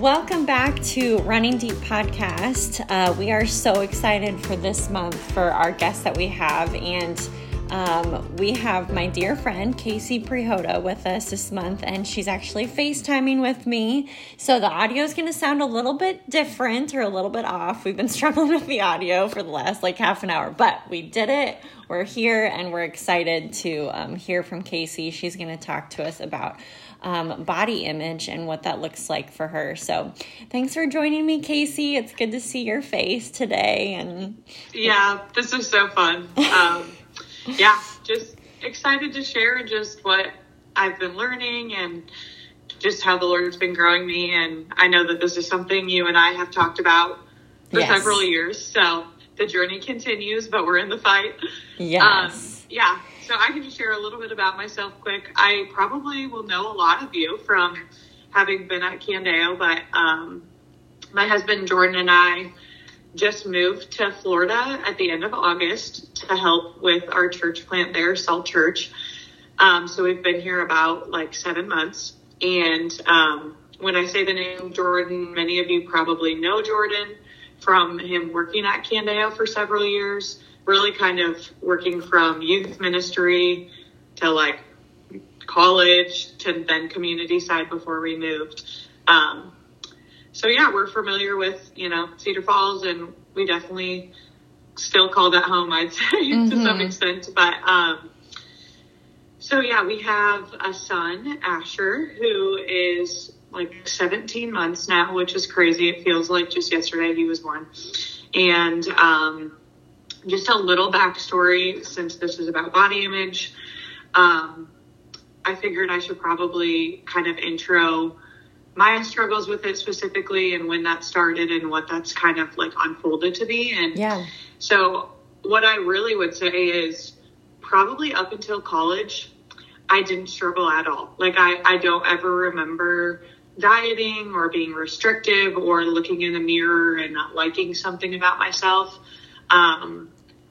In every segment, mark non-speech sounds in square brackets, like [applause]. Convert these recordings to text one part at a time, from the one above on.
Welcome back to Running Deep Podcast. Uh, we are so excited for this month for our guests that we have. And um, we have my dear friend Casey Prihoda with us this month, and she's actually FaceTiming with me. So the audio is going to sound a little bit different or a little bit off. We've been [laughs] struggling with the audio for the last like half an hour, but we did it. We're here and we're excited to um, hear from Casey. She's going to talk to us about um, body image and what that looks like for her. So, thanks for joining me, Casey. It's good to see your face today. And yeah, this is so fun. Um, [laughs] yeah, just excited to share just what I've been learning and just how the Lord's been growing me. And I know that this is something you and I have talked about for yes. several years. So the journey continues, but we're in the fight. Yes. Um, yeah. So I can share a little bit about myself quick. I probably will know a lot of you from having been at Candeo, but um, my husband Jordan and I just moved to Florida at the end of August to help with our church plant there, Salt Church. Um, so we've been here about like seven months. And um, when I say the name Jordan, many of you probably know Jordan from him working at Candeo for several years really kind of working from youth ministry to like college to then community side before we moved. Um, so yeah, we're familiar with, you know, Cedar Falls and we definitely still call that home, I'd say mm-hmm. [laughs] to some mm-hmm. extent. But, um, so yeah, we have a son, Asher, who is like 17 months now, which is crazy. It feels like just yesterday he was born. And, um, just a little backstory since this is about body image. Um, I figured I should probably kind of intro my struggles with it specifically and when that started and what that's kind of like unfolded to be. And yeah. so what I really would say is probably up until college, I didn't struggle at all. Like I, I don't ever remember dieting or being restrictive or looking in the mirror and not liking something about myself. Um,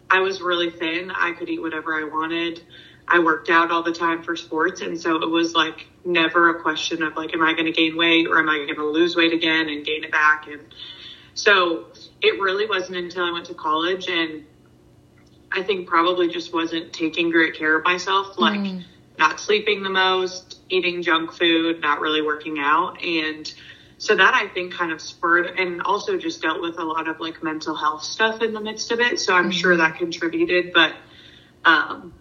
I was really thin. I could eat whatever I wanted. I worked out all the time for sports. And so it was like never a question of like, am I going to gain weight or am I going to lose weight again and gain it back? And so it really wasn't until I went to college and I think probably just wasn't taking great care of myself, like mm. not sleeping the most, eating junk food, not really working out. And so that I think kind of spurred and also just dealt with a lot of like mental health stuff in the midst of it. So I'm mm-hmm. sure that contributed. But um,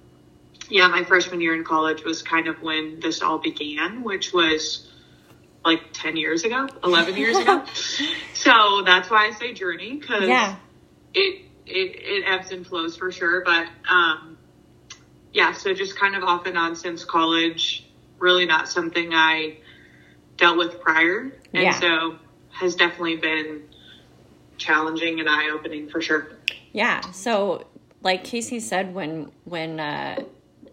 yeah, my freshman year in college was kind of when this all began, which was like 10 years ago, 11 years ago. [laughs] So that's why I say journey because yeah. it, it, it ebbs and flows for sure. But um, yeah, so just kind of off and on since college, really not something I dealt with prior. And yeah. so has definitely been challenging and eye opening for sure. Yeah. So like Casey said when when uh,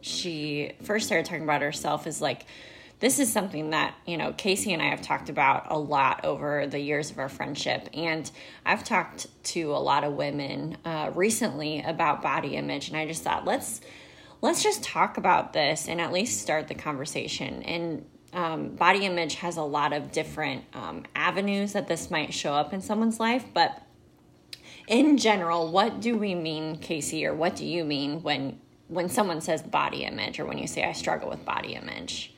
she first started talking about herself is like this is something that you know casey and i have talked about a lot over the years of our friendship and i've talked to a lot of women uh, recently about body image and i just thought let's let's just talk about this and at least start the conversation and um, body image has a lot of different um, avenues that this might show up in someone's life, but in general, what do we mean, Casey, or what do you mean when when someone says body image, or when you say I struggle with body image?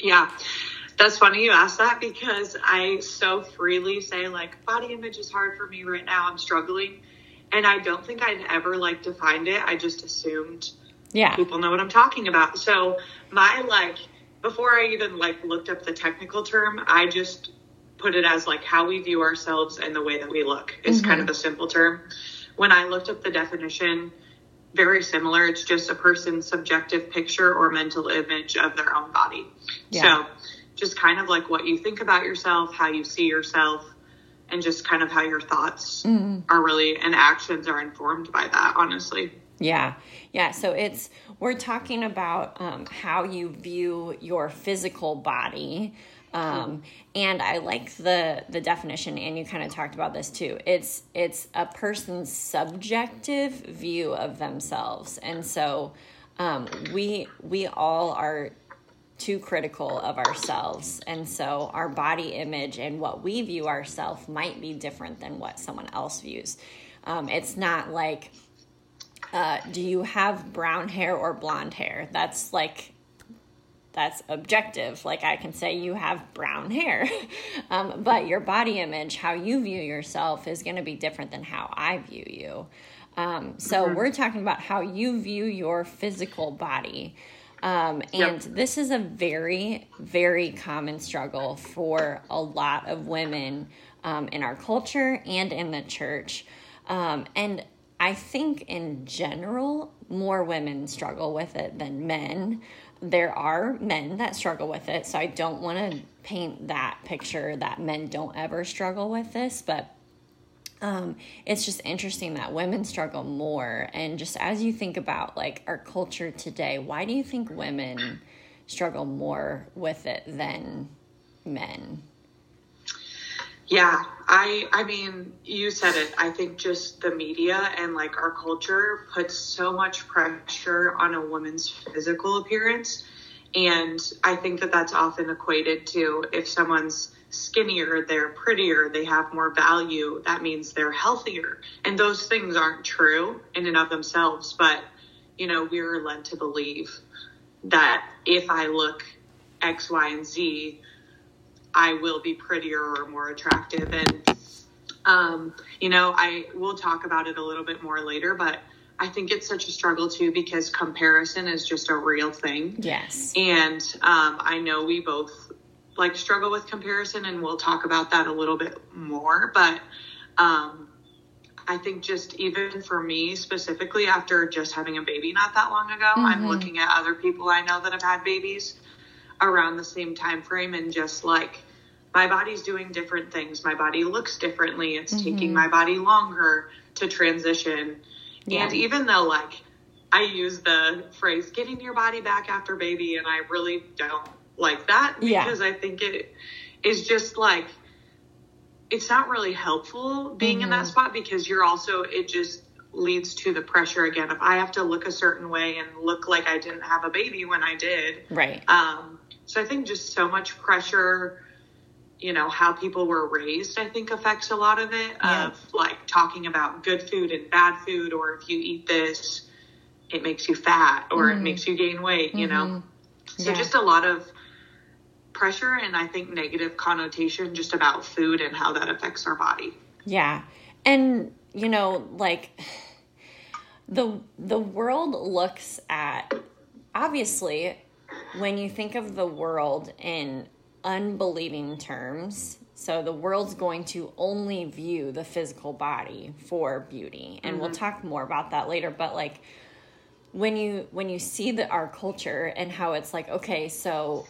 Yeah, that's funny you ask that because I so freely say like body image is hard for me right now. I'm struggling, and I don't think I'd ever like defined it. I just assumed yeah people know what I'm talking about. So my like before I even like looked up the technical term, I just put it as like how we view ourselves and the way that we look is mm-hmm. kind of a simple term. When I looked up the definition, very similar. It's just a person's subjective picture or mental image of their own body. Yeah. So just kind of like what you think about yourself, how you see yourself, and just kind of how your thoughts mm-hmm. are really and actions are informed by that, honestly. Yeah. Yeah. So it's, we're talking about um, how you view your physical body. Um, and I like the the definition, and you kind of talked about this too. It's it's a person's subjective view of themselves, and so um, we we all are too critical of ourselves. And so our body image and what we view ourselves might be different than what someone else views. Um, it's not like, uh, do you have brown hair or blonde hair? That's like, that's objective. Like I can say you have brown hair, [laughs] um, but your body image, how you view yourself, is going to be different than how I view you. Um, so mm-hmm. we're talking about how you view your physical body. Um, and yep. this is a very, very common struggle for a lot of women um, in our culture and in the church. Um, and I think in general, more women struggle with it than men. There are men that struggle with it, so I don't want to paint that picture that men don't ever struggle with this, but um, it's just interesting that women struggle more. And just as you think about like our culture today, why do you think women struggle more with it than men? Yeah, I I mean, you said it. I think just the media and like our culture puts so much pressure on a woman's physical appearance, and I think that that's often equated to if someone's skinnier, they're prettier, they have more value, that means they're healthier. And those things aren't true in and of themselves, but you know, we're led to believe that if I look X, Y, and Z, I will be prettier or more attractive. And, um, you know, I will talk about it a little bit more later, but I think it's such a struggle too because comparison is just a real thing. Yes. And um, I know we both like struggle with comparison and we'll talk about that a little bit more but um, i think just even for me specifically after just having a baby not that long ago mm-hmm. i'm looking at other people i know that have had babies around the same time frame and just like my body's doing different things my body looks differently it's mm-hmm. taking my body longer to transition yeah. and even though like i use the phrase getting your body back after baby and i really don't like that because yeah. I think it is just like it's not really helpful being mm-hmm. in that mm-hmm. spot because you're also it just leads to the pressure again if I have to look a certain way and look like I didn't have a baby when I did. Right. Um so I think just so much pressure you know how people were raised i think affects a lot of it yeah. of like talking about good food and bad food or if you eat this it makes you fat or mm-hmm. it makes you gain weight you mm-hmm. know so yeah. just a lot of pressure and I think negative connotation just about food and how that affects our body. Yeah. And you know, like the the world looks at obviously when you think of the world in unbelieving terms, so the world's going to only view the physical body for beauty. And mm-hmm. we'll talk more about that later, but like when you when you see that our culture and how it's like okay, so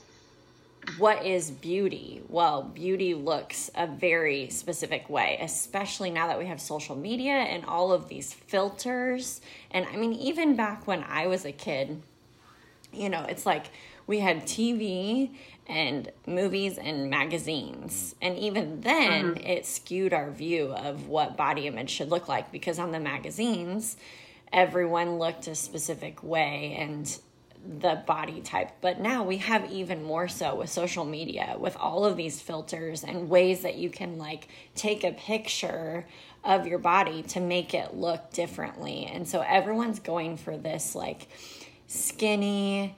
what is beauty? Well, beauty looks a very specific way, especially now that we have social media and all of these filters. And I mean, even back when I was a kid, you know, it's like we had TV and movies and magazines. And even then, mm-hmm. it skewed our view of what body image should look like because on the magazines, everyone looked a specific way and the body type. But now we have even more so with social media, with all of these filters and ways that you can like take a picture of your body to make it look differently. And so everyone's going for this like skinny,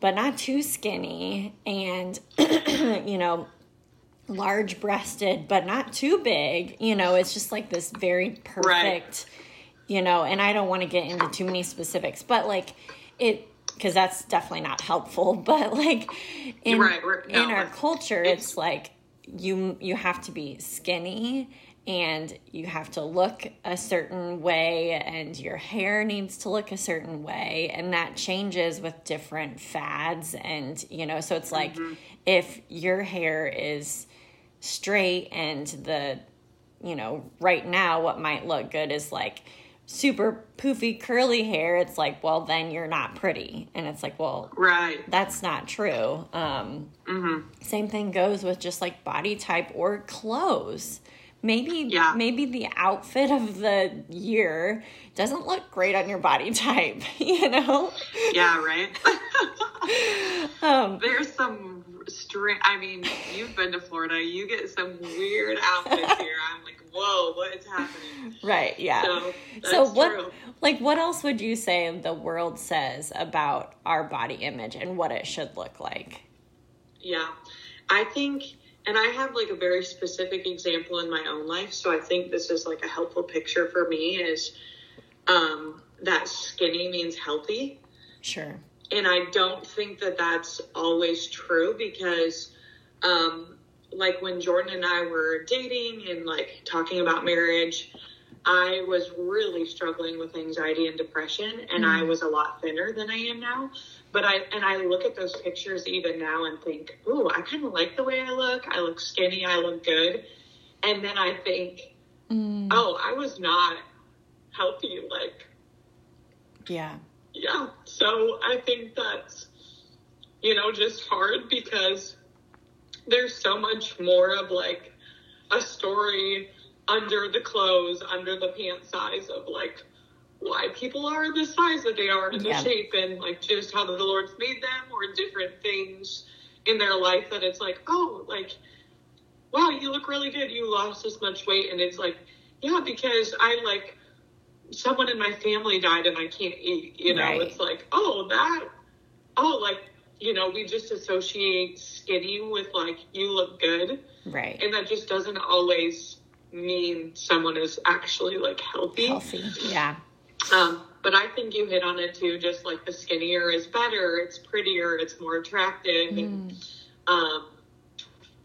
but not too skinny, and [clears throat] you know, large breasted, but not too big. You know, it's just like this very perfect, right. you know, and I don't want to get into too many specifics, but like it because that's definitely not helpful. [laughs] But like in right, no, in our culture, it's, it's like you you have to be skinny and you have to look a certain way and your hair needs to look a certain way and that changes with different fads and you know so it's like mm-hmm. if your hair is straight and the you know right now what might look good is like super poofy curly hair it's like well then you're not pretty and it's like well right that's not true um mm-hmm. same thing goes with just like body type or clothes maybe yeah. maybe the outfit of the year doesn't look great on your body [laughs] type [laughs] you know yeah right [laughs] Um, There's some strange. I mean, you've been to Florida. You get some weird outfits here. I'm like, whoa, what is happening? right. Yeah. So, So what true. like what else would you say the world says about our body image and what it should look like? Yeah, I think, and I have like a very specific example in my own life. So I think this is like a helpful picture for me is um, that skinny means healthy. Sure. and I don't think that that's always true because, um, like when Jordan and I were dating and like talking about marriage, I was really struggling with anxiety and depression, and I was a lot thinner than I am now. But I and I look at those pictures even now and think, ooh, I kind of like the way I look. I look skinny. I look good. And then I think, Mm, oh, I was not healthy. Like yeah. yeah so i think that's you know just hard because there's so much more of like a story under the clothes under the pant size of like why people are the size that they are and the Yeah. shape and like just how the lord's made them or different things in their life that it's like oh like wow you look really good you lost this much weight and it's like yeah because i like someone in my family died and I can't eat. You know, Right. it's like, oh, that, oh, like, you know, we just associate skinny with like, you look good. Right. And that just doesn't always mean someone is actually like healthy. Healthy. Yeah. Um, but I think you hit on it too, just like the skinnier is better, it's prettier, it's more attractive. And, um,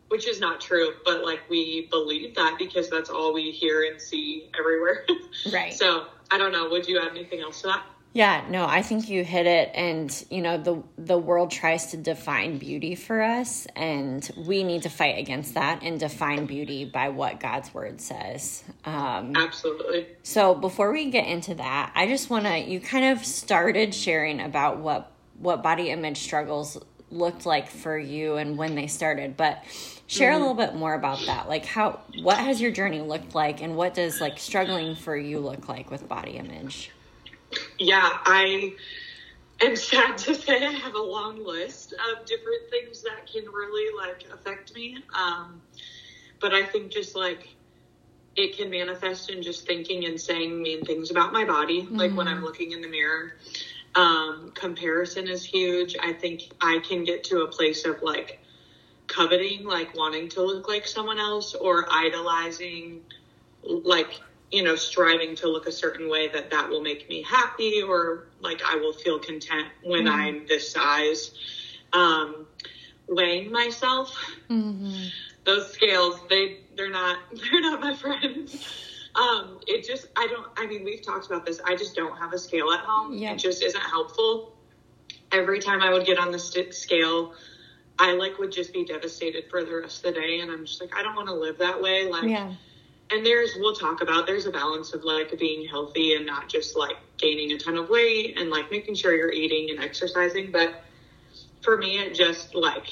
which is not true, but like we believe that because that's all we hear and see everywhere. [laughs] Right. So I don't know. Would you add anything else to that? Yeah, no, I think you hit it and you know the the world tries to define beauty for us and we need to fight against that and define beauty by what God's word says. Um Absolutely. so before we get into that, I just want to you kind of started sharing about what what body image struggles looked like for you and when they started, but share a little bit more about that. Like how what has your journey looked like and what does like struggling for you look like with body image? Yeah, I am sad to say I have a long list of different things that can really like affect me. Um, but I think just like it can manifest in just thinking and saying mean things about my body, like when I'm looking in the mirror. Um, comparison is huge. I think I can get to a place of like coveting, like wanting to look like someone else or idolizing, like, you know, striving to look a certain way that that will make me happy or like I will feel content when I'm this size. Um, weighing myself, mm-hmm. those scales, they, they're not, [laughs] they're not my friends. Um, it just, I don't, I mean, we've talked about this. I just don't have a scale at home. Yeah. It just isn't helpful. Every time I would get on the st- scale, I like would just be devastated for the rest of the day. And I'm just like, I don't want to live that way. Like, Yeah. And there's, we'll talk about, there's a balance of like being healthy and not just like gaining a ton of weight and like making sure you're eating and exercising. But for me, it just like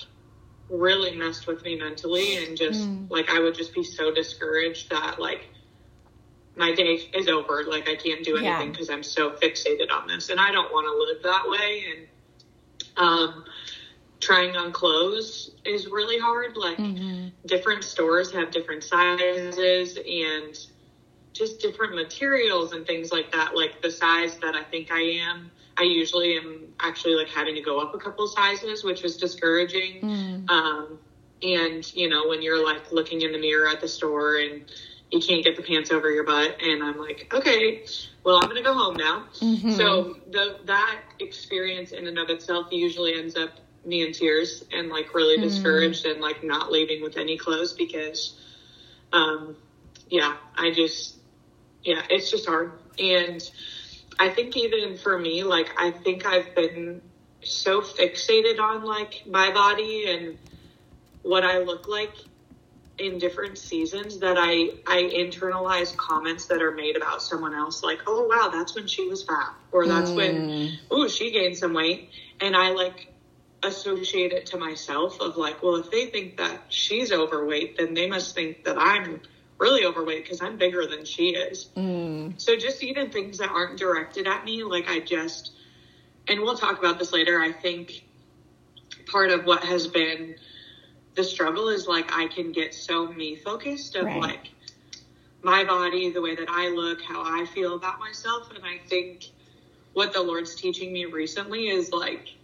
really messed with me mentally and just Mm. like I would just be so discouraged that like my day is over. Like I can't do Yeah. anything because I'm so fixated on this, and I don't want to live that way. And um, trying on clothes is really hard. Like Mhm. different stores have different sizes and just different materials and things like that. Like the size that I think I am, I usually am actually like having to go up a couple sizes, which was discouraging. Mm. Um, and you know, when you're like looking in the mirror at the store and you can't get the pants over your butt, and I'm like, okay, well, I'm gonna go home now. Mhm. So the that experience in and of itself usually ends up me in tears and like really discouraged and like not leaving with any clothes because, um, yeah, I just, yeah, it's just hard. And I think even for me, like I think I've been so fixated on like my body and what I look like in different seasons that I I internalize comments that are made about someone else like oh wow that's when she was fat or that's when oh she gained some weight. And I like associate it to myself of like well if they think that she's overweight then they must think that I'm really overweight because I'm bigger than she is Mm. so just even things that aren't directed at me, like I just, and we'll talk about this later. I think part of what has been the struggle is like I can get so me focused of Right. like my body, the way that I look, how I feel about myself. And I think what the Lord's teaching me recently is like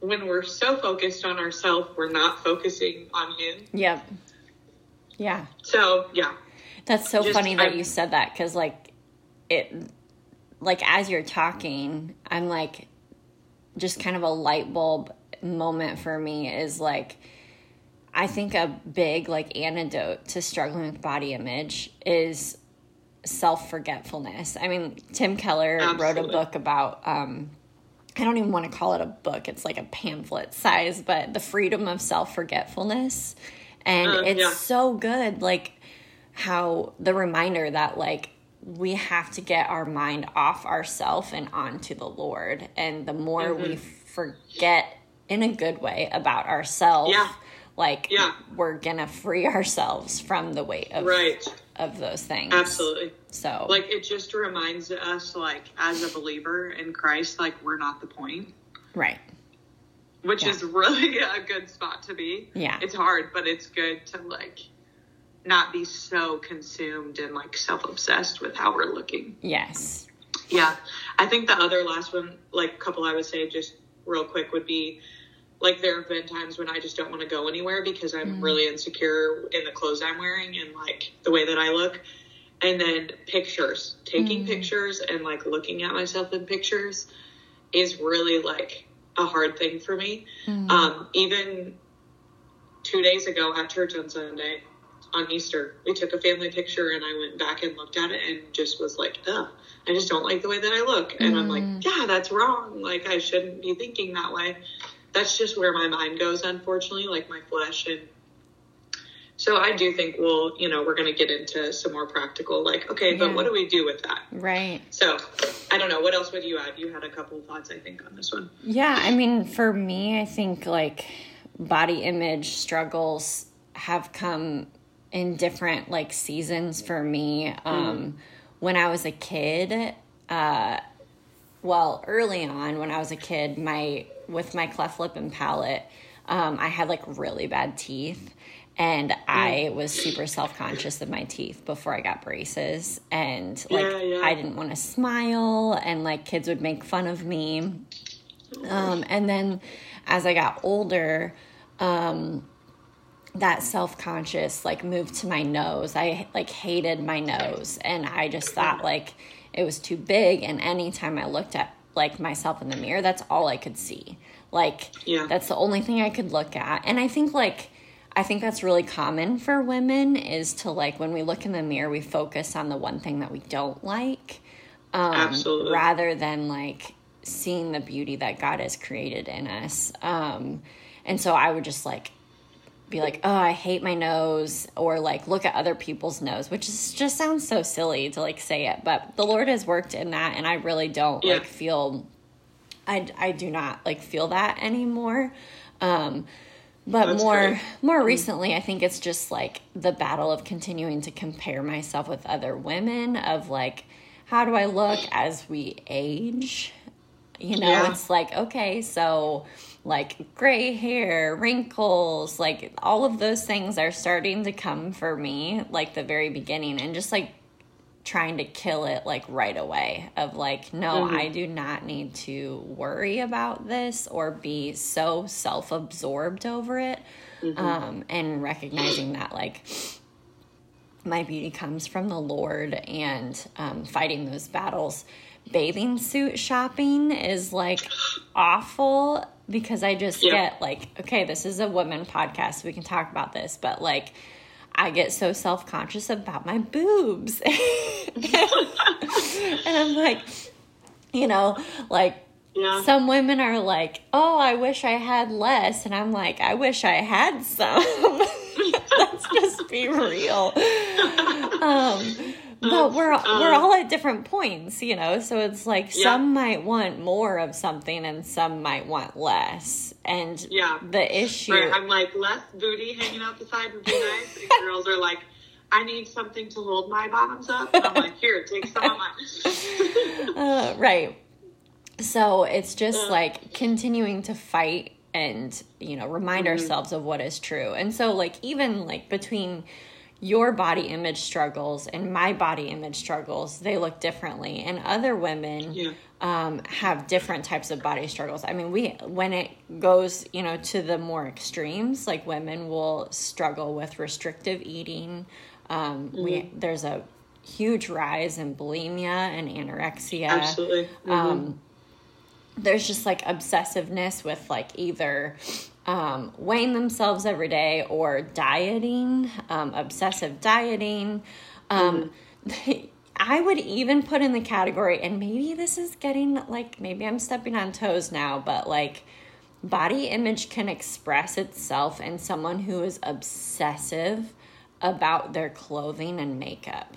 when we're so focused on ourselves, we're not focusing on Him. Yep. Yeah. So, yeah. That's so Just- funny that I- you said that because, like, it, like, as you're talking, I'm like, just kind of a light bulb moment for me is like, I think a big, like, antidote to struggling with body image is self forgetfulness. I mean, Tim Keller wrote a book about, um, I don't even want to call it a book, it's like a pamphlet size, but the freedom of self forgetfulness. And Uh, it's yeah. so good. Like, how the reminder that like we have to get our mind off ourself and onto the Lord. And the more we forget in a good way about ourselves, Yeah. like Yeah. we're gonna free ourselves from the weight of Right. Of those things. Absolutely. So Like it just reminds us, like, as a believer in Christ, like, we're not the point. right. which Yeah. is really [laughs] a good spot to be. Yeah. It's hard, but it's good to like not be so consumed and like self obsessed with how we're looking. Yes. Yeah. I think the other last one, like couple I would say just real quick would be like there have been times when I just don't want to go anywhere because I'm mm. really insecure in the clothes I'm wearing and like the way that I look. And then pictures, taking mm. pictures and like looking at myself in pictures is really like a hard thing for me. Mm. Um, even two days ago at church on Sunday, on Easter, we took a family picture and I went back and looked at it and just was like, ugh, I just don't like the way that I look. And I'm like, yeah, that's wrong. Like, I shouldn't be thinking that way. That's just where my mind goes, unfortunately, like my flesh. And so I do think we'll, you know, we're going to get into some more practical, like, okay, but what do we do with that? Right. So I don't know. What else would you add? You had a couple of thoughts, I think, on this one. Yeah, I mean, for me, I think like body image struggles have come in different like seasons for me. Um, when I was a kid, uh, well, early on when I was a kid, my with my cleft lip and palate, um, I had like really bad teeth. And I was super self conscious of my teeth before I got braces. And like, Yeah, yeah. I didn't want to smile, and like, kids would make fun of me. Um, and then as I got older, um, that self conscious like moved to my nose. I like hated my nose, and I just thought like it was too big. And anytime I looked at like myself in the mirror, that's all I could see. Like Yeah. that's the only thing I could look at. And I think like I think that's really common for women is to like when we look in the mirror, we focus on the one thing that we don't like um, rather than like seeing the beauty that God has created in us. Um, and so I would just like be like, oh, I hate my nose, or like look at other people's nose, which is just sounds so silly to like say it, but the Lord has worked in that, and I really don't Yeah. like feel. I, I do not like feel that anymore. Um, but That's more great. more recently, I think it's just like the battle of continuing to compare myself with other women. Of like, how do I look as we age? You know, Yeah. it's like okay, so like gray hair, wrinkles, like all of those things are starting to come for me, like the very beginning, and just like trying to kill it like right away of like no Mm-hmm. i do not need to worry about this or be so self-absorbed over it Mm-hmm. um and recognizing that like my beauty comes from the lord and um fighting those battles bathing suit shopping is like awful because i just Yeah. get like okay this is a women podcast we can talk about this but like I get so self conscious about my boobs. [laughs] and I'm like, you know, like Yeah. some women are like, oh, I wish I had less. And I'm like, I wish I had some. [laughs] Let's just be real. [laughs] Um, but we're we're all at different points, you know. So it's like Yeah. some might want more of something, and some might want less. And Yeah. the issue, Right, I'm like less booty hanging out the side would be nice. And [laughs] girls are like, I need something to hold my bottoms up. And I'm like, here, take some of mine. [laughs] Uh, right. So it's just Uh. like continuing to fight and you know remind mm-hmm. ourselves of what is true and so like even like between your body image struggles and my body image struggles they look differently and other women yeah. um, have different types of body struggles i mean we when it goes you know to the more extremes like women will struggle with restrictive eating um, mm-hmm. we there's a huge rise in bulimia and anorexia absolutely mm-hmm. um, there's just like obsessiveness with like either um, weighing themselves every day or dieting, um, obsessive dieting. Um, mm. [laughs] I would even put in the category, and maybe this is getting like, maybe I'm stepping on toes now, but like body image can express itself in someone who is obsessive about their clothing and makeup.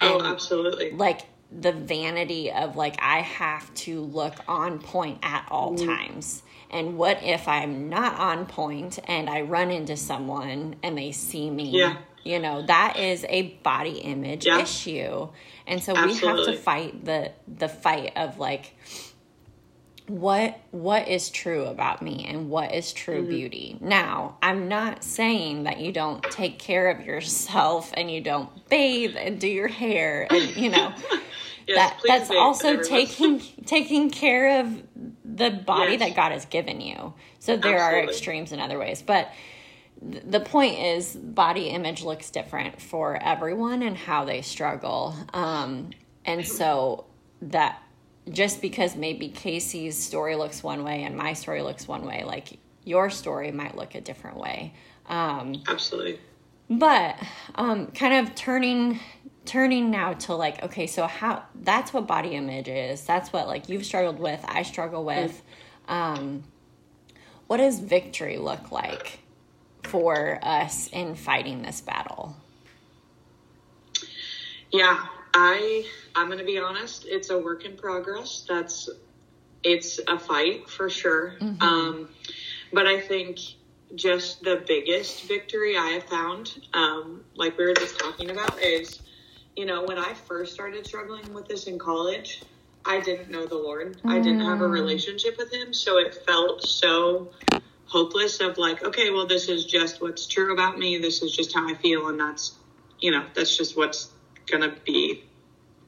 Oh, and, absolutely. Like the vanity of like I have to look on point at all mm. times. And what if I'm not on point and I run into someone and they see me? Yeah. You know, that is a body image yeah. issue. And so Absolutely. we have to fight the the fight of like what what is true about me and what is true mm-hmm. beauty. Now, I'm not saying that you don't take care of yourself and you don't bathe and do your hair and you know [laughs] Yes, that that's also taking taking care of the body yes. that God has given you. So there Absolutely. are extremes in other ways, but the point is body image looks different for everyone and how they struggle. Um, and so that just because maybe Casey's story looks one way and my story looks one way, like your story might look a different way. Um, Absolutely. But um, kind of turning turning now to like okay so how that's what body image is. That's what like you've struggled with i struggle with. Um what does victory look like for us in fighting this battle? Yeah i i'm gonna be honest it's a work in progress. That's it's a fight for sure. Mm-hmm. um but i think just the biggest victory i have found um like we were just talking about is you know, when I first started struggling with this in college, I didn't know the Lord. Mm. I didn't have a mm. relationship with Him. So it felt so hopeless of like, okay, well, this is just what's true about me. This is just how I feel. And that's, you know, that's just what's going to be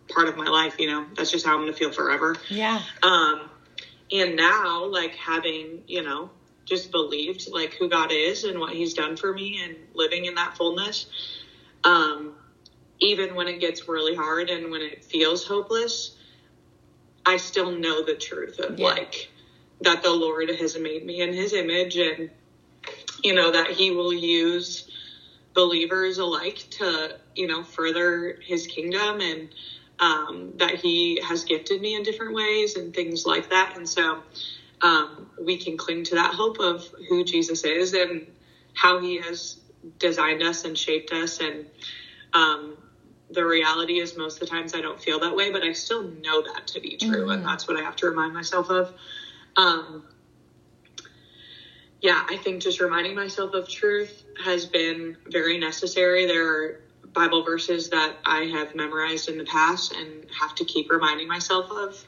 part of my life. You know, that's just how I'm going to feel forever. Yeah. Um, and now, like, having, you know, just believed like who God is and what He's done for me and living in that fullness. Um, even when it gets really hard and when it feels hopeless, I still know the truth of yeah. like that the Lord has made me in his image and you know that he will use believers alike to, you know, further his kingdom and um, that he has gifted me in different ways and things like that. And so um, we can cling to that hope of who Jesus is and how he has designed us and shaped us and um, the reality is most of the times I don't feel that way, but I still know that to be true. Mm-hmm. And that's what I have to remind myself of. Um, yeah, I think just reminding myself of truth has been very necessary. There are Bible verses that I have memorized in the past and have to keep reminding myself of.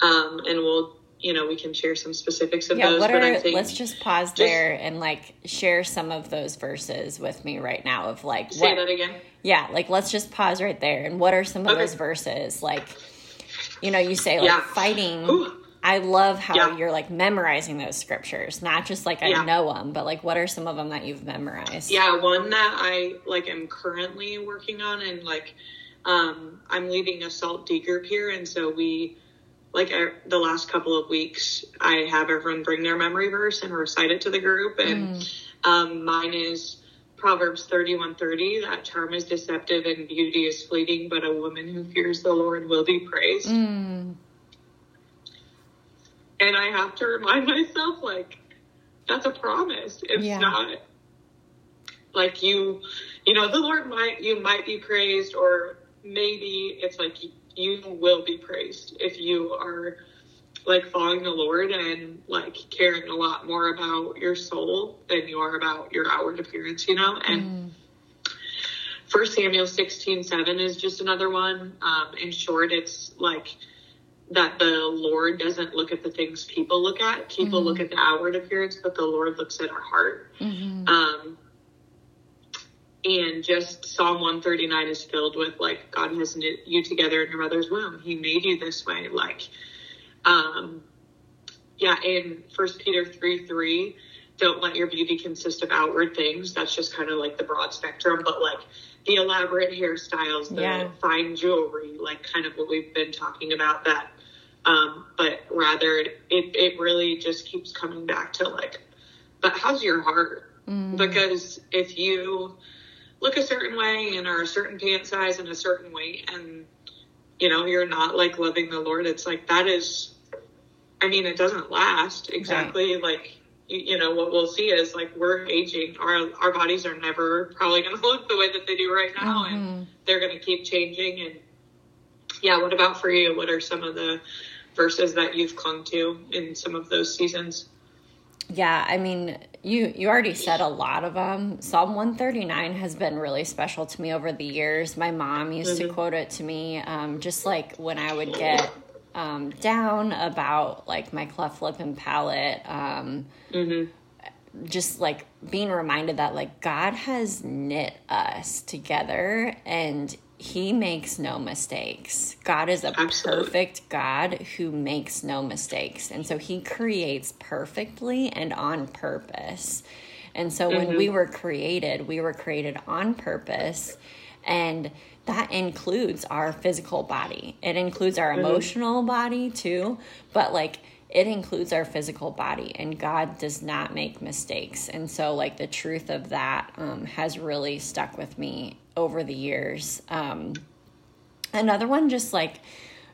Um, and we'll, you know, we can share some specifics of yeah, those. What are, but I think let's just pause just, there and like share some of those verses with me right now of like, say what, that again yeah, like let's just pause right there. And what are some of okay. those verses? Like, you know, you say like yeah. fighting. Ooh. I love how yeah. you're like memorizing those scriptures, not just like I yeah. know them, but like what are some of them that you've memorized? Yeah, one that I like am currently working on, and like um, I'm leading a salt D group here, and so we like er, the last couple of weeks, I have everyone bring their memory verse and recite it to the group, and mm. um, mine is Proverbs 31:30 that charm is deceptive and beauty is fleeting, but a woman who fears the Lord will be praised. Mm. And I have to remind myself like that's a promise. It's yeah. not like you you know the Lord might you might be praised or maybe it's like you will be praised if you are like following the Lord and like caring a lot more about your soul than you are about your outward appearance, you know? And mm. First Samuel 16, 7 is just another one. Um, in short, it's like that the Lord doesn't look at the things people look at. People mm-hmm. look at the outward appearance, but the Lord looks at our heart. Mm-hmm. Um, and just Psalm 139 is filled with like God has knit you together in your mother's womb. He made you this way. Like, um, yeah. In First Peter three three, don't let your beauty consist of outward things. That's just kind of like the broad spectrum, but like the elaborate hairstyles, the yeah. fine jewelry, like kind of what we've been talking about. That, um, but rather it it really just keeps coming back to like, but how's your heart? Mm. Because if you look a certain way and are a certain pant size and a certain weight and you know you're not like loving the lord. It's like that is i mean it doesn't last. Exactly right. like you, you, know what we'll see is like we're aging. Our our bodies are never probably going [laughs] to look the way that they do right now mm-hmm. and they're going to keep changing. And yeah what about for you? What are some of the verses that you've clung to in some of those seasons? Yeah, I mean, you you already said a lot of them. Psalm 139 has been really special to me over the years. My mom used mm-hmm. to quote it to me um, just like when I would get um, down about like my cleft lip and palate. Um, mm-hmm. Just like being reminded that like God has knit us together and he makes no mistakes. God is a Absolutely. perfect God who makes no mistakes. And so he creates perfectly and on purpose. And so mm-hmm. when we were created, we were created on purpose. And that includes our physical body, it includes our mm-hmm. emotional body too. But like, it includes our physical body and god does not make mistakes and so like the truth of that um, has really stuck with me over the years. Um, another one, just like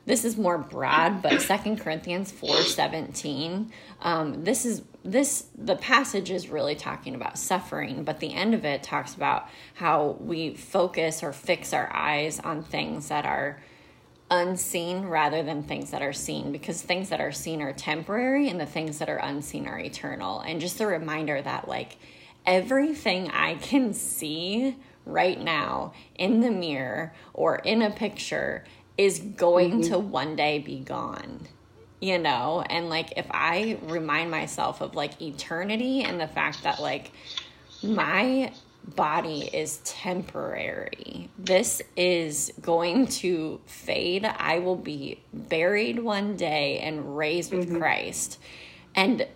this is more broad, but Second Corinthians four seventeen. Um, this is this the passage is really talking about suffering, but the end of it talks about how we focus or fix our eyes on things that are unseen rather than things that are seen because things that are seen are temporary and the things that are unseen are eternal. And just a reminder that like everything I can see right now in the mirror or in a picture is going mm-hmm. to one day be gone you know and like if i remind myself of like eternity and the fact that like my body is temporary this is going to fade i will be buried one day and raised with mm-hmm. christ and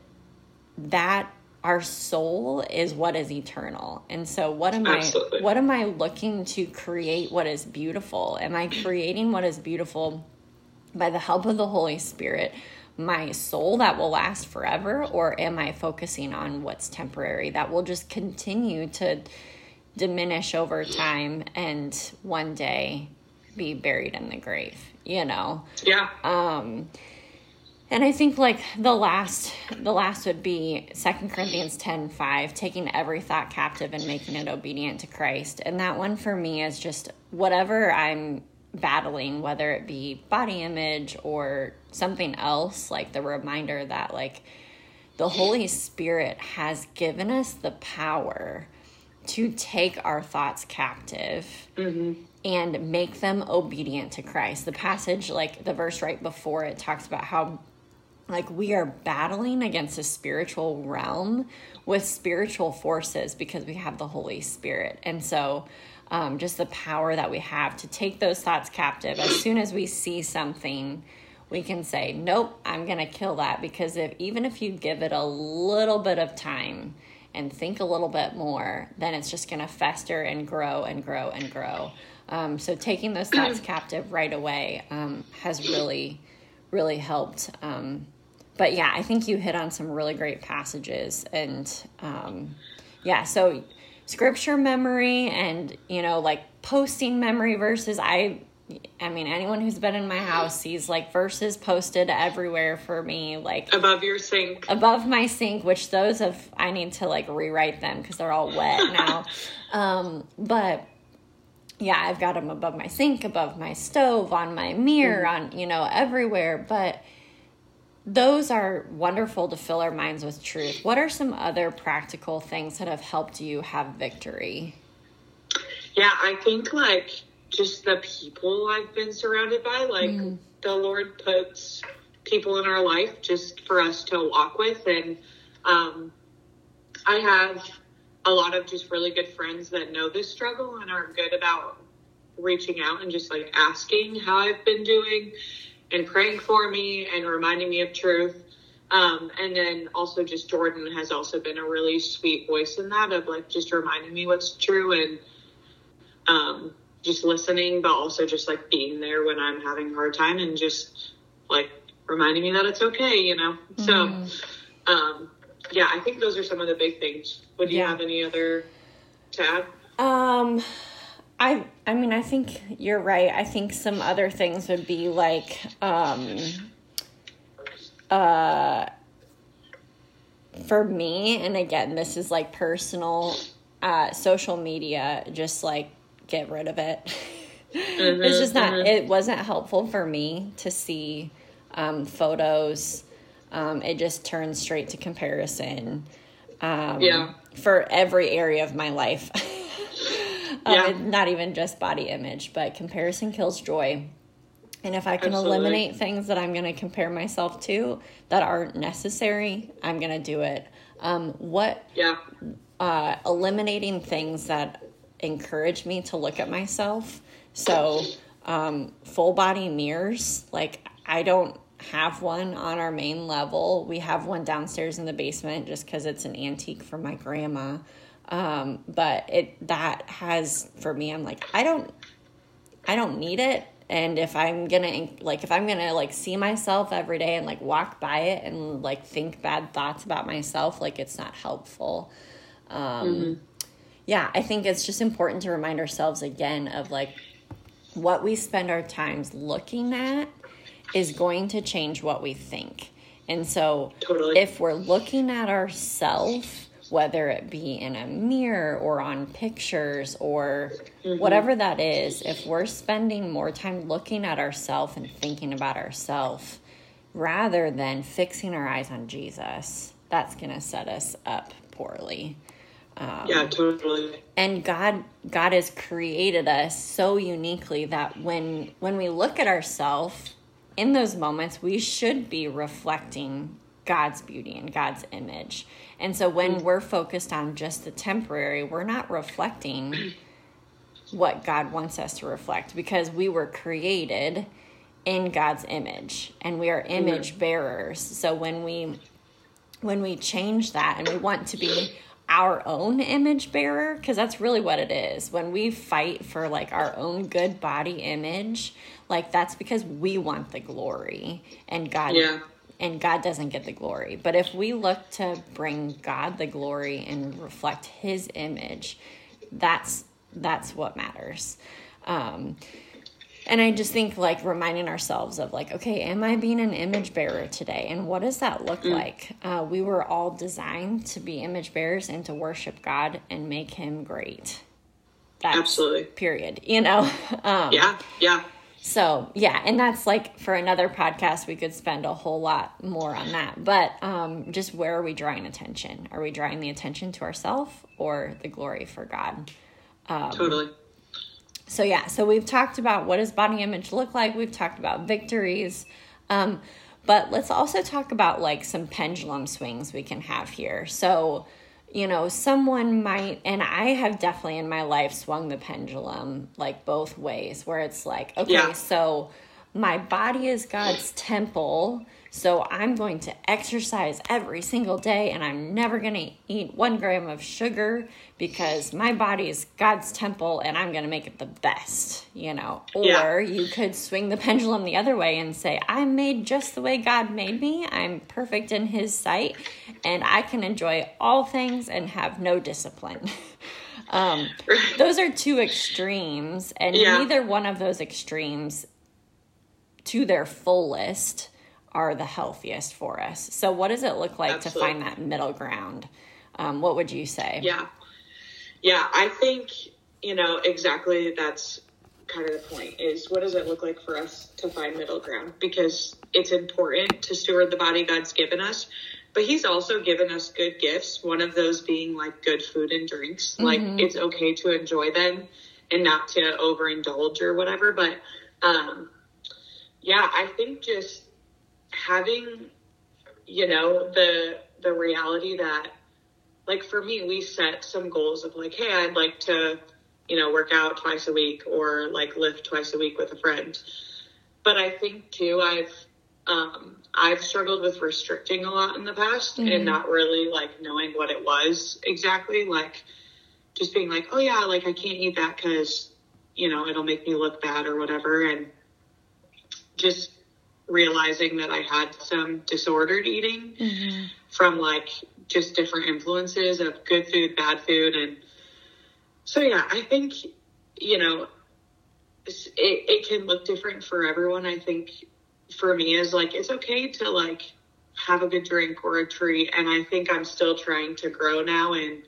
that our soul is what is eternal. And so what am Absolutely. I what am I looking to create what is beautiful? Am I creating what is beautiful by the help of the Holy Spirit? my soul that will last forever or am i focusing on what's temporary that will just continue to diminish over time and one day be buried in the grave you know yeah um and I think like the last the last would be Second Corinthians 10 5, taking every thought captive and making it obedient to Christ. And that one for me is just whatever I'm battling, whether it be body image or something else, like the reminder that like the Holy Spirit has given us the power to take our thoughts captive mm-hmm. and make them obedient to Christ. The passage, like the verse right before it, talks about how like we are battling against a spiritual realm with spiritual forces because we have the Holy Spirit. And so, um, just the power that we have to take those thoughts captive. As soon as we see something we can say nope i'm going to kill that. Because if even if you give it a little bit of time and think a little bit more then it's just going to fester and grow and grow and grow. Um, so taking those thoughts captive right away um, has really really helped um, but yeah, I think you hit on some really great passages. And um, yeah, so scripture memory and, you know, like posting memory verses. I, I mean, anyone who's been in my house sees like verses posted everywhere for me, like above your sink, above my sink, which those of I need to like rewrite them because they're all wet [laughs] now. um, but yeah, I've got them above my sink, above my stove, on my mirror, mm-hmm. on, you know, everywhere. But those are wonderful to fill our minds with truth. What are some other practical things that have helped you have victory? Yeah, I think like just the people I've been surrounded by, like mm. the Lord puts people in our life just for us to walk with. And um, I have a lot of just really good friends that know this struggle and are good about reaching out and just like asking how I've been doing and praying for me and reminding me of truth. Um, and then also just Jordan has also been a really sweet voice in that of like just reminding me what's true and um, just listening, but also just like being there when I'm having a hard time and just like reminding me that it's okay, you know? Mm-hmm. So, um, yeah, I think those are some of the big things. Would you yeah. have any other to add? Um, I I mean I think you're right. I think some other things would be like um uh for me and again this is like personal uh social media just like get rid of it. Mm-hmm, [laughs] it's just not mm-hmm. it wasn't helpful for me to see um photos um it just turns straight to comparison. Um yeah. for every area of my life. [laughs] [laughs] yeah. Um, not even just body image, but comparison kills joy. And if I can Absolutely. eliminate things that I'm going to compare myself to that aren't necessary, I'm going to do it. Um, what? Yeah. Uh, eliminating things that encourage me to look at myself. So, um, full body mirrors. Like, I don't have one on our main level. We have one downstairs in the basement just because it's an antique from my grandma. Um, but it that has for me, I'm like, I don't, I don't need it. And if I'm gonna like, if I'm gonna like see myself every day and like walk by it and like think bad thoughts about myself, like it's not helpful. Um, mm-hmm. Yeah, I think it's just important to remind ourselves again of like what we spend our times looking at is going to change what we think. And so totally. if we're looking at ourselves whether it be in a mirror or on pictures or mm-hmm. whatever that is, if we're spending more time looking at ourselves and thinking about ourselves rather than fixing our eyes on Jesus, that's going to set us up poorly. Um, yeah, totally. And God, God has created us so uniquely that when when we look at ourselves in those moments, we should be reflecting God's beauty and God's image. And so when mm. we're focused on just the temporary, we're not reflecting [clears throat] what God wants us to reflect because we were created in God's image and we are image bearers. So when we when we change that and we want to be our own image bearer because that's really what it is when we fight for like our own good body image like that's because we want the glory and god yeah and God doesn't get the glory. But if we look to bring God the glory and reflect His image, that's that's what matters. Um, and I just think like reminding ourselves of like, okay, am I being an image bearer today? And what does that look mm. like? Uh, we were all designed to be image bearers and to worship God and make Him great. That's Absolutely. Period. You know. [laughs] Um, yeah. Yeah. So yeah, and that's like for another podcast we could spend a whole lot more on that. But um, just where are we drawing attention? Are we drawing the attention to ourselves or the glory for God? Um, totally. So yeah, so we've talked about what does body image look like. We've talked about victories, um, but let's also talk about like some pendulum swings we can have here. So you know, someone might, and I have definitely in my life swung the pendulum like both ways, where it's like, okay, yeah. so my body is God's temple. So I'm going to exercise every single day and I'm never going to eat one gram of sugar because my body is God's temple and I'm going to make it the best, you know. Or yeah. you could swing the pendulum the other way and say, I'm made just the way God made me. I'm perfect in His sight and I can enjoy all things and have no discipline. [laughs] um, those are two extremes, and yeah. neither one of those extremes to their fullest are the healthiest for us. So, what does it look like Absolutely. to find that middle ground? Um, what would you say? Yeah. Yeah, I think, you know, exactly that's kind of the point is what does it look like for us to find middle ground? Because it's important to steward the body God's given us, but He's also given us good gifts. One of those being like good food and drinks. Mm-hmm. Like, it's okay to enjoy them and not to overindulge or whatever, but, um, yeah, I think just having, you know, the the reality that, like for me, we set some goals of like, hey, I'd like to, you know, work out twice a week or like lift twice a week with a friend. But I think too, I've um, I've struggled with restricting a lot in the past mm-hmm. and not really like knowing what it was exactly. Like just being like, oh yeah, like I can't eat that because you know it'll make me look bad or whatever, and just realizing that I had some disordered eating mm-hmm. from like just different influences of good food, bad food, and so yeah, I think you know it, it can look different for everyone. I think for me is like it's okay to like have a good drink or a treat, and I think I'm still trying to grow now and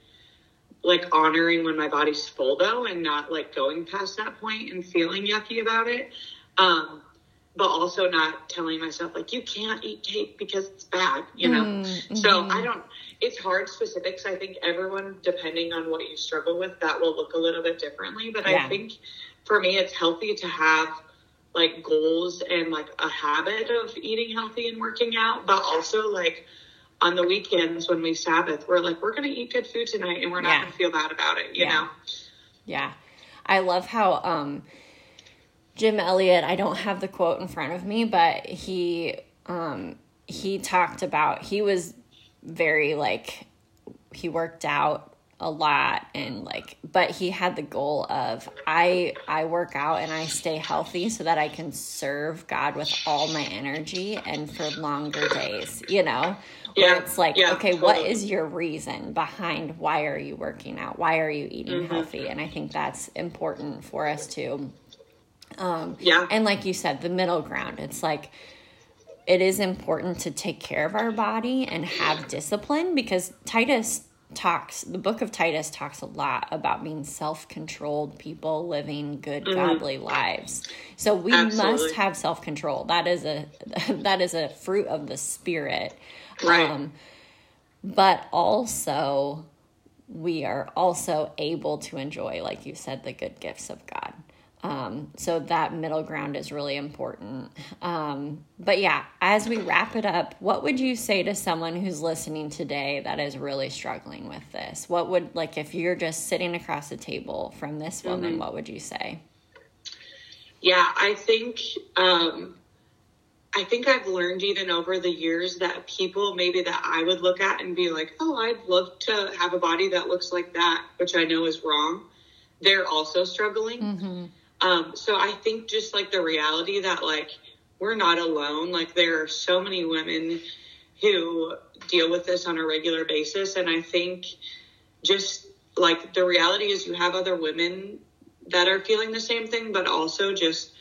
like honoring when my body's full though and not like going past that point and feeling yucky about it. Um, but also not telling myself like you can't eat cake because it's bad, you know. Mm-hmm. So I don't. It's hard specifics. I think everyone, depending on what you struggle with, that will look a little bit differently. But yeah. I think for me, it's healthy to have like goals and like a habit of eating healthy and working out, but also like on the weekends when we Sabbath, we're like, we're going to eat good food tonight and we're not yeah. going to feel bad about it, you yeah. know? Yeah. I love how, um, Jim Elliot, I don't have the quote in front of me, but he, um, he talked about, he was very like, he worked out a lot and like but he had the goal of i i work out and i stay healthy so that i can serve god with all my energy and for longer days you know yeah, where it's like yeah, okay totally. what is your reason behind why are you working out why are you eating mm-hmm. healthy and i think that's important for us to um yeah and like you said the middle ground it's like it is important to take care of our body and have discipline because titus talks the book of titus talks a lot about being self-controlled people living good mm-hmm. godly lives so we Absolutely. must have self-control that is a [laughs] that is a fruit of the spirit right. Um, but also we are also able to enjoy like you said the good gifts of god um, so that middle ground is really important. Um, but yeah, as we wrap it up, what would you say to someone who's listening today that is really struggling with this? What would, like, if you're just sitting across the table from this woman, mm-hmm. what would you say? Yeah, I think, um, I think I've learned even over the years that people maybe that I would look at and be like, oh, I'd love to have a body that looks like that, which I know is wrong. They're also struggling. Mm-hmm um, so I think just like the reality that like we're not alone. Like there are so many women who deal with this on a regular basis. And I think just like the reality is you have other women that are feeling the same thing, but also just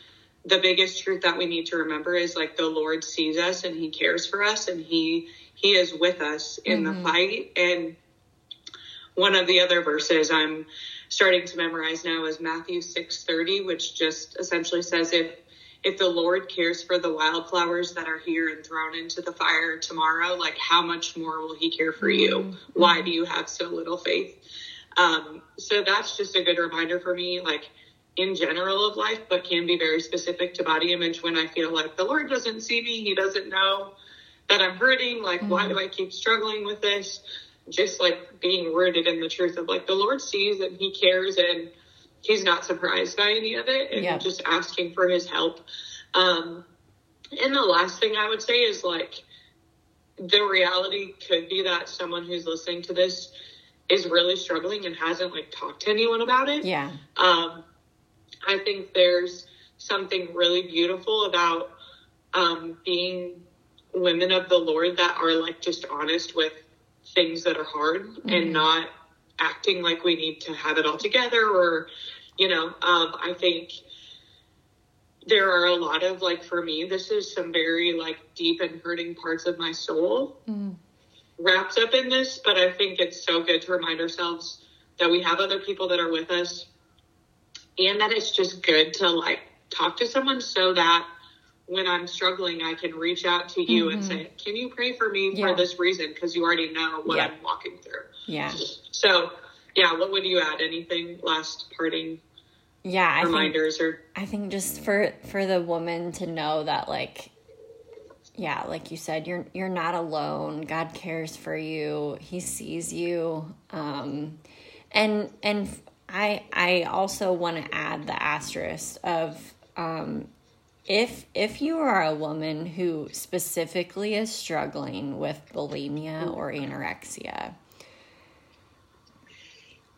the biggest truth that we need to remember is like the Lord sees us and he cares for us and he he is with us in mm-hmm. the fight. And one of the other verses I'm starting to memorize now is Matthew 6:30, which just essentially says if if the Lord cares for the wildflowers that are here and thrown into the fire tomorrow, like how much more will he care for you? Mm-hmm. Why do you have so little faith? Um, so that's just a good reminder for me, like in general of life, but can be very specific to body image when I feel like the Lord doesn't see me, he doesn't know that I'm hurting. Like, mm-hmm. why do I keep struggling with this? Just like being rooted in the truth of like the Lord sees and he cares and he's not surprised by any of it and yeah. just asking for his help. Um, and the last thing I would say is like the reality could be that someone who's listening to this is really struggling and hasn't like talked to anyone about it. Yeah. Um, I think there's something really beautiful about um, being women of the Lord that are like just honest with things that are hard mm-hmm. and not acting like we need to have it all together or you know um, i think there are a lot of like for me this is some very like deep and hurting parts of my soul mm. wrapped up in this but i think it's so good to remind ourselves that we have other people that are with us and that it's just good to like talk to someone so that when I'm struggling, I can reach out to you mm-hmm. and say, "Can you pray for me yeah. for this reason?" Because you already know what yeah. I'm walking through. Yeah. So, yeah. What would you add? Anything? Last parting yeah I reminders think, or I think just for for the woman to know that like yeah, like you said, you're you're not alone. God cares for you. He sees you. Um, and and I I also want to add the asterisk of um, if if you are a woman who specifically is struggling with bulimia or anorexia,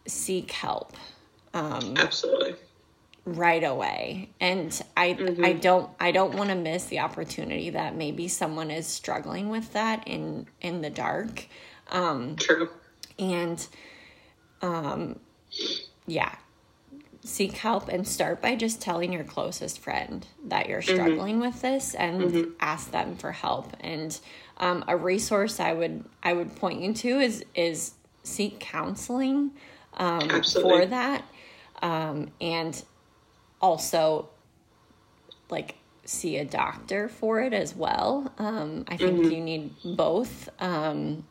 seek help. Um, Absolutely right away and i mm-hmm. i don't i don't want to miss the opportunity that maybe someone is struggling with that in in the dark um true and um yeah seek help and start by just telling your closest friend that you're mm-hmm. struggling mm-hmm. with this and mm-hmm. ask them for help and um, a resource i would i would point you to is is seek counseling um, for that um, and also like see a doctor for it as well. Um, I think mm-hmm. you need both. Um,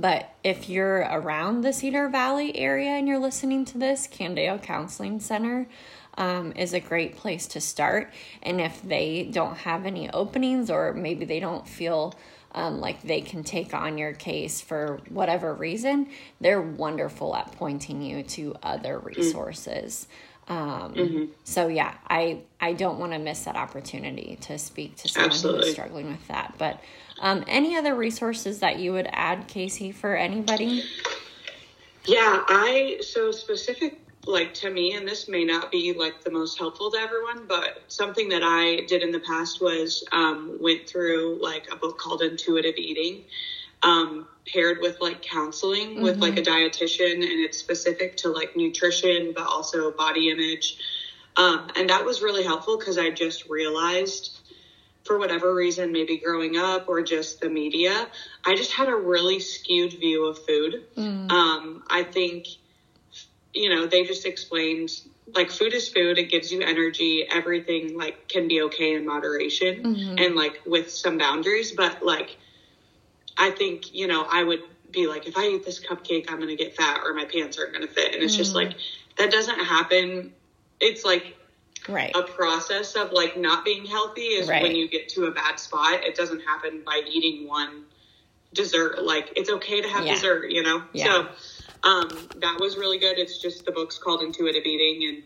but if you're around the Cedar Valley area and you're listening to this, Candeo Counseling Center um, is a great place to start. And if they don't have any openings or maybe they don't feel um, like they can take on your case for whatever reason, they're wonderful at pointing you to other mm. resources. Mm. Um, mm-hmm. So yeah, I I don't want to miss that opportunity to speak to someone Absolutely. who's struggling with that. But um, any other resources that you would add, Casey, for anybody? Yeah, I so specific like to me, and this may not be like the most helpful to everyone, but something that I did in the past was um, went through like a book called Intuitive Eating um, paired with like counseling mm-hmm. with like a mm-hmm. dietitian and it's specific to like nutrition but also body image um, and that was really helpful because i just realized for whatever reason maybe growing up or just the media i just had a really skewed view of food mm. um, i think you know they just explained like food is food it gives you energy everything like can be okay in moderation mm-hmm. and like with some boundaries but like I think, you know, I would be like, if I eat this cupcake, I'm going to get fat or my pants aren't going to fit. And it's mm. just like, that doesn't happen. It's like right. a process of like not being healthy is right. when you get to a bad spot. It doesn't happen by eating one dessert. Like it's okay to have yeah. dessert, you know? Yeah. So, um, that was really good. It's just the book's called Intuitive Eating and,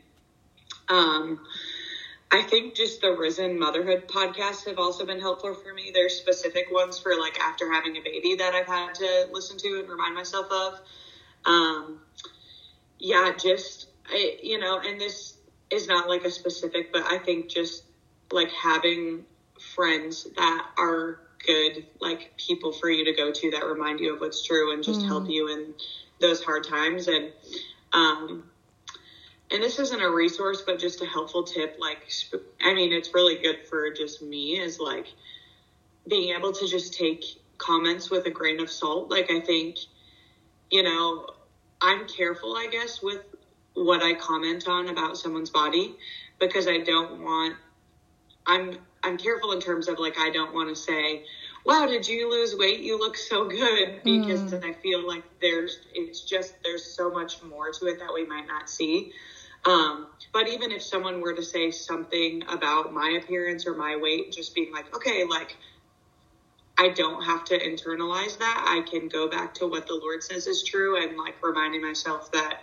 um, I think just the Risen Motherhood podcasts have also been helpful for me. There's specific ones for like after having a baby that I've had to listen to and remind myself of. Um, yeah, just, I, you know, and this is not like a specific, but I think just like having friends that are good, like people for you to go to that remind you of what's true and just mm. help you in those hard times. And, um, and this isn't a resource, but just a helpful tip. Like, I mean, it's really good for just me is like being able to just take comments with a grain of salt. Like, I think, you know, I'm careful, I guess, with what I comment on about someone's body because I don't want, I'm, I'm careful in terms of like, I don't want to say, wow, did you lose weight? You look so good because mm. I feel like there's, it's just, there's so much more to it that we might not see. Um, but even if someone were to say something about my appearance or my weight, just being like, okay, like, I don't have to internalize that. I can go back to what the Lord says is true and like reminding myself that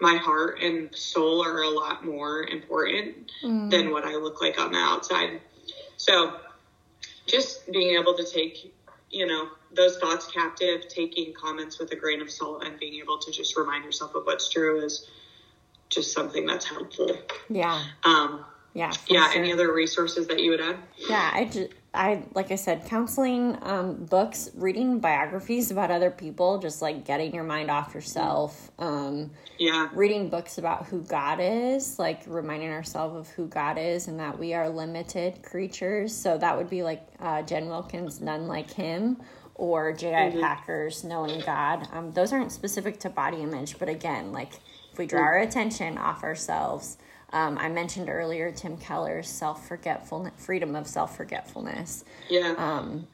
my heart and soul are a lot more important mm. than what I look like on the outside. So just being able to take, you know, those thoughts captive, taking comments with a grain of salt and being able to just remind yourself of what's true is just something that's helpful. Yeah. Um, yeah. Yeah. Sure. Any other resources that you would add? Yeah. I just, I, like I said, counseling, um, books, reading biographies about other people, just like getting your mind off yourself. Um, yeah. Reading books about who God is, like reminding ourselves of who God is and that we are limited creatures. So that would be like uh, Jen Wilkins, None Like Him, or J.I. Mm-hmm. Packer's Knowing God. Um, those aren't specific to body image, but again, like we draw our attention off ourselves. Um, I mentioned earlier Tim Keller's self forgetfulness, freedom of self forgetfulness. Yeah. Um,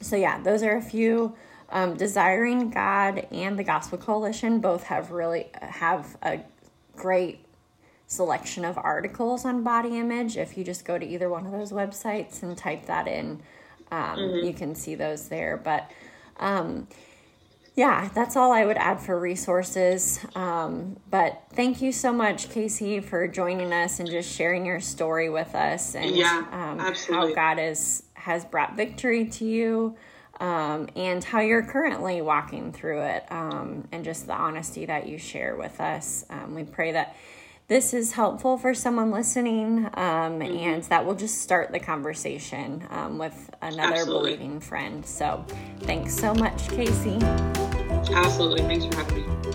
so yeah, those are a few. Um, Desiring God and the Gospel Coalition both have really have a great selection of articles on body image. If you just go to either one of those websites and type that in, um, mm-hmm. you can see those there. But um, yeah, that's all I would add for resources. Um, but thank you so much, Casey, for joining us and just sharing your story with us and yeah, um, how God is, has brought victory to you um, and how you're currently walking through it um, and just the honesty that you share with us. Um, we pray that this is helpful for someone listening um, mm-hmm. and that will just start the conversation um, with another Absolutely. believing friend. So thanks so much, Casey. Absolutely. Thanks for having me.